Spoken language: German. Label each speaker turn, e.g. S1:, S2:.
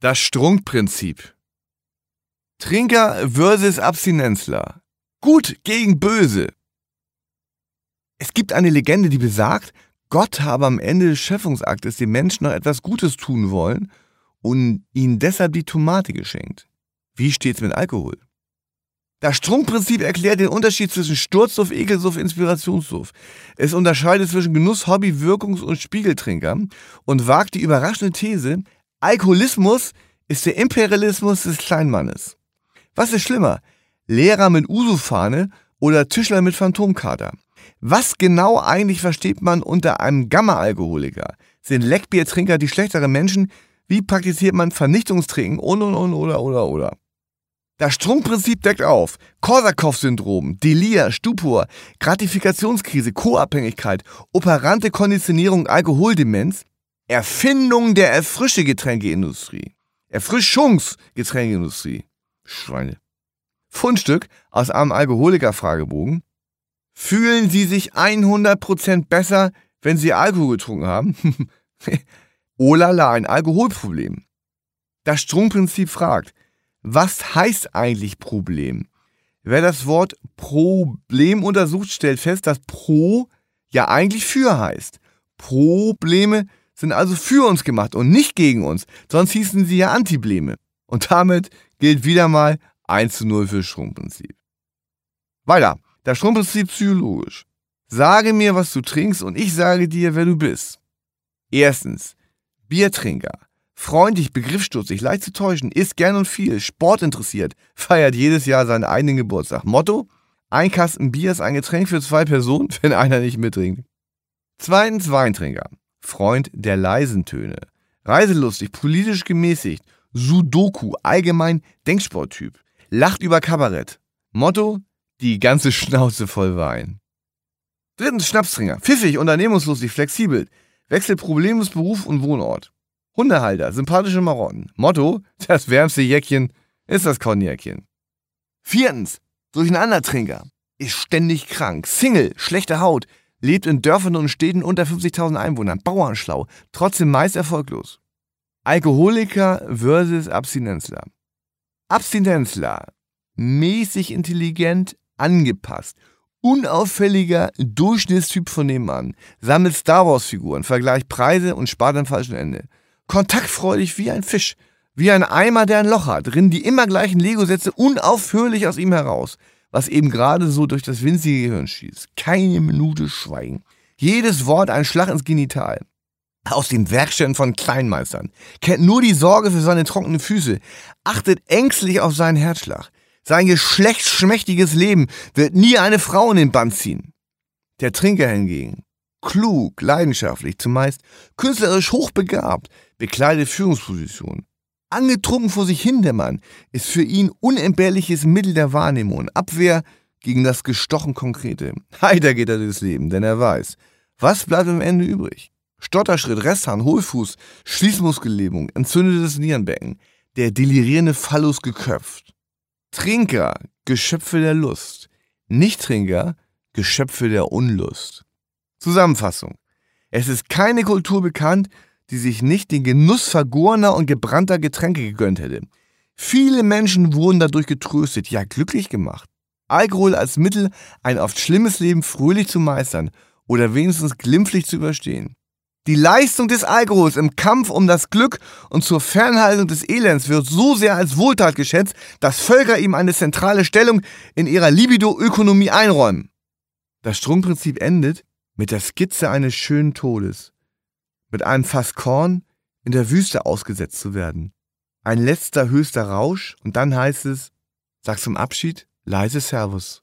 S1: Das Strunkprinzip. Trinker versus Abstinenzler. Gut gegen böse. Es gibt eine Legende, die besagt, Gott habe am Ende des Schöpfungsaktes dem Menschen noch etwas Gutes tun wollen und ihnen deshalb die Tomate geschenkt. Wie steht's mit Alkohol? Das Strunkprinzip erklärt den Unterschied zwischen Sturzsuff, Ekelsuff, Inspirationssuff. Es unterscheidet zwischen Genuss, Hobby, Wirkungs- und Spiegeltrinkern und wagt die überraschende These, Alkoholismus ist der Imperialismus des Kleinmannes. Was ist schlimmer? Lehrer mit Usu-Fahne oder Tischler mit Phantomkater? Was genau eigentlich versteht man unter einem Gamma-Alkoholiker? Sind Leckbiertrinker die schlechteren Menschen? Wie praktiziert man Vernichtungstrinken? Und, und, und, oder, oder, oder. Das Strunkprinzip deckt auf. Korsakow-Syndrom, Delir, Stupor, Gratifikationskrise, Co-Abhängigkeit, operante Konditionierung, Alkoholdemenz, Erfindung der Erfrischegetränkeindustrie. Erfrischungsgetränkeindustrie. Schweine. Fundstück aus einem Alkoholiker-Fragebogen. Fühlen Sie sich 100% besser, wenn Sie Alkohol getrunken haben? oh lala, ein Alkoholproblem. Das Strunkprinzip fragt, was heißt eigentlich Problem? Wer das Wort Problem untersucht, stellt fest, dass Pro ja eigentlich für heißt. Probleme sind also für uns gemacht und nicht gegen uns, sonst hießen sie ja Antibleme. Und damit gilt wieder mal 1 zu 0 für Schrumprinzip. Weiter, das Schrumprinzip psychologisch. Sage mir, was du trinkst und ich sage dir, wer du bist. Erstens, Biertrinker. Freundlich, begriffsstutzig, leicht zu täuschen, isst gern und viel, sportinteressiert, feiert jedes Jahr seinen eigenen Geburtstag. Motto? Ein Kasten Bier ist ein Getränk für zwei Personen, wenn einer nicht mittrinkt. Zweitens Weintrinker. Freund der leisen Töne. Reiselustig, politisch gemäßigt, Sudoku, allgemein Denksporttyp. Lacht über Kabarett. Motto: die ganze Schnauze voll Wein. Drittens Schnapstrinker. Pfiffig, unternehmungslustig, flexibel. Wechselt problemlos Beruf und Wohnort. Hundehalter, sympathische Marotten. Motto: das wärmste Jäckchen ist das Cognacchen. Viertens Durcheinandertrinker. Ist ständig krank. Single, schlechte Haut, lebt in Dörfern und Städten unter 50.000 Einwohnern, bauernschlau, trotzdem meist erfolglos. Alkoholiker versus Abstinenzler. Abstinenzler, mäßig intelligent, angepasst, unauffälliger Durchschnittstyp von nebenan, sammelt Star Wars Figuren, vergleicht Preise und spart am falschen Ende. Kontaktfreudig wie ein Fisch, wie ein Eimer, der ein Loch hat, drin die immer gleichen Lego-Sätze unaufhörlich aus ihm heraus was eben gerade so durch das winzige Gehirn schießt. Keine Minute Schweigen. Jedes Wort ein Schlag ins Genital. Aus den Werkstätten von Kleinmeistern. Kennt nur die Sorge für seine trockenen Füße. Achtet ängstlich auf seinen Herzschlag. Sein geschlechtsschmächtiges Leben wird nie eine Frau in den Band ziehen. Der Trinker hingegen. Klug, leidenschaftlich, zumeist künstlerisch hochbegabt, bekleidet Führungspositionen. Angetrunken vor sich hin, der Mann, ist für ihn unentbehrliches Mittel der Wahrnehmung, Abwehr gegen das gestochen Konkrete. Heiter geht er durchs Leben, denn er weiß, was bleibt am Ende übrig? Stotterschritt, Resthahn, Hohlfuß, Schließmuskellähmung, entzündetes Nierenbecken, der delirierende Phallus geköpft. Trinker, Geschöpfe der Lust. Nichttrinker, Geschöpfe der Unlust. Zusammenfassung. Es ist keine Kultur bekannt, die sich nicht den Genuss vergorener und gebrannter Getränke gegönnt hätte. Viele Menschen wurden dadurch getröstet, ja glücklich gemacht. Alkohol als Mittel, ein oft schlimmes Leben fröhlich zu meistern oder wenigstens glimpflich zu überstehen. Die Leistung des Alkohols im Kampf um das Glück und zur Fernhaltung des Elends wird so sehr als Wohltat geschätzt, dass Völker ihm eine zentrale Stellung in ihrer Libido-Ökonomie einräumen. Das Strumprinzip endet mit der Skizze eines schönen Todes mit einem Fass Korn in der Wüste ausgesetzt zu werden. Ein letzter höchster Rausch und dann heißt es, sag zum Abschied leise Servus.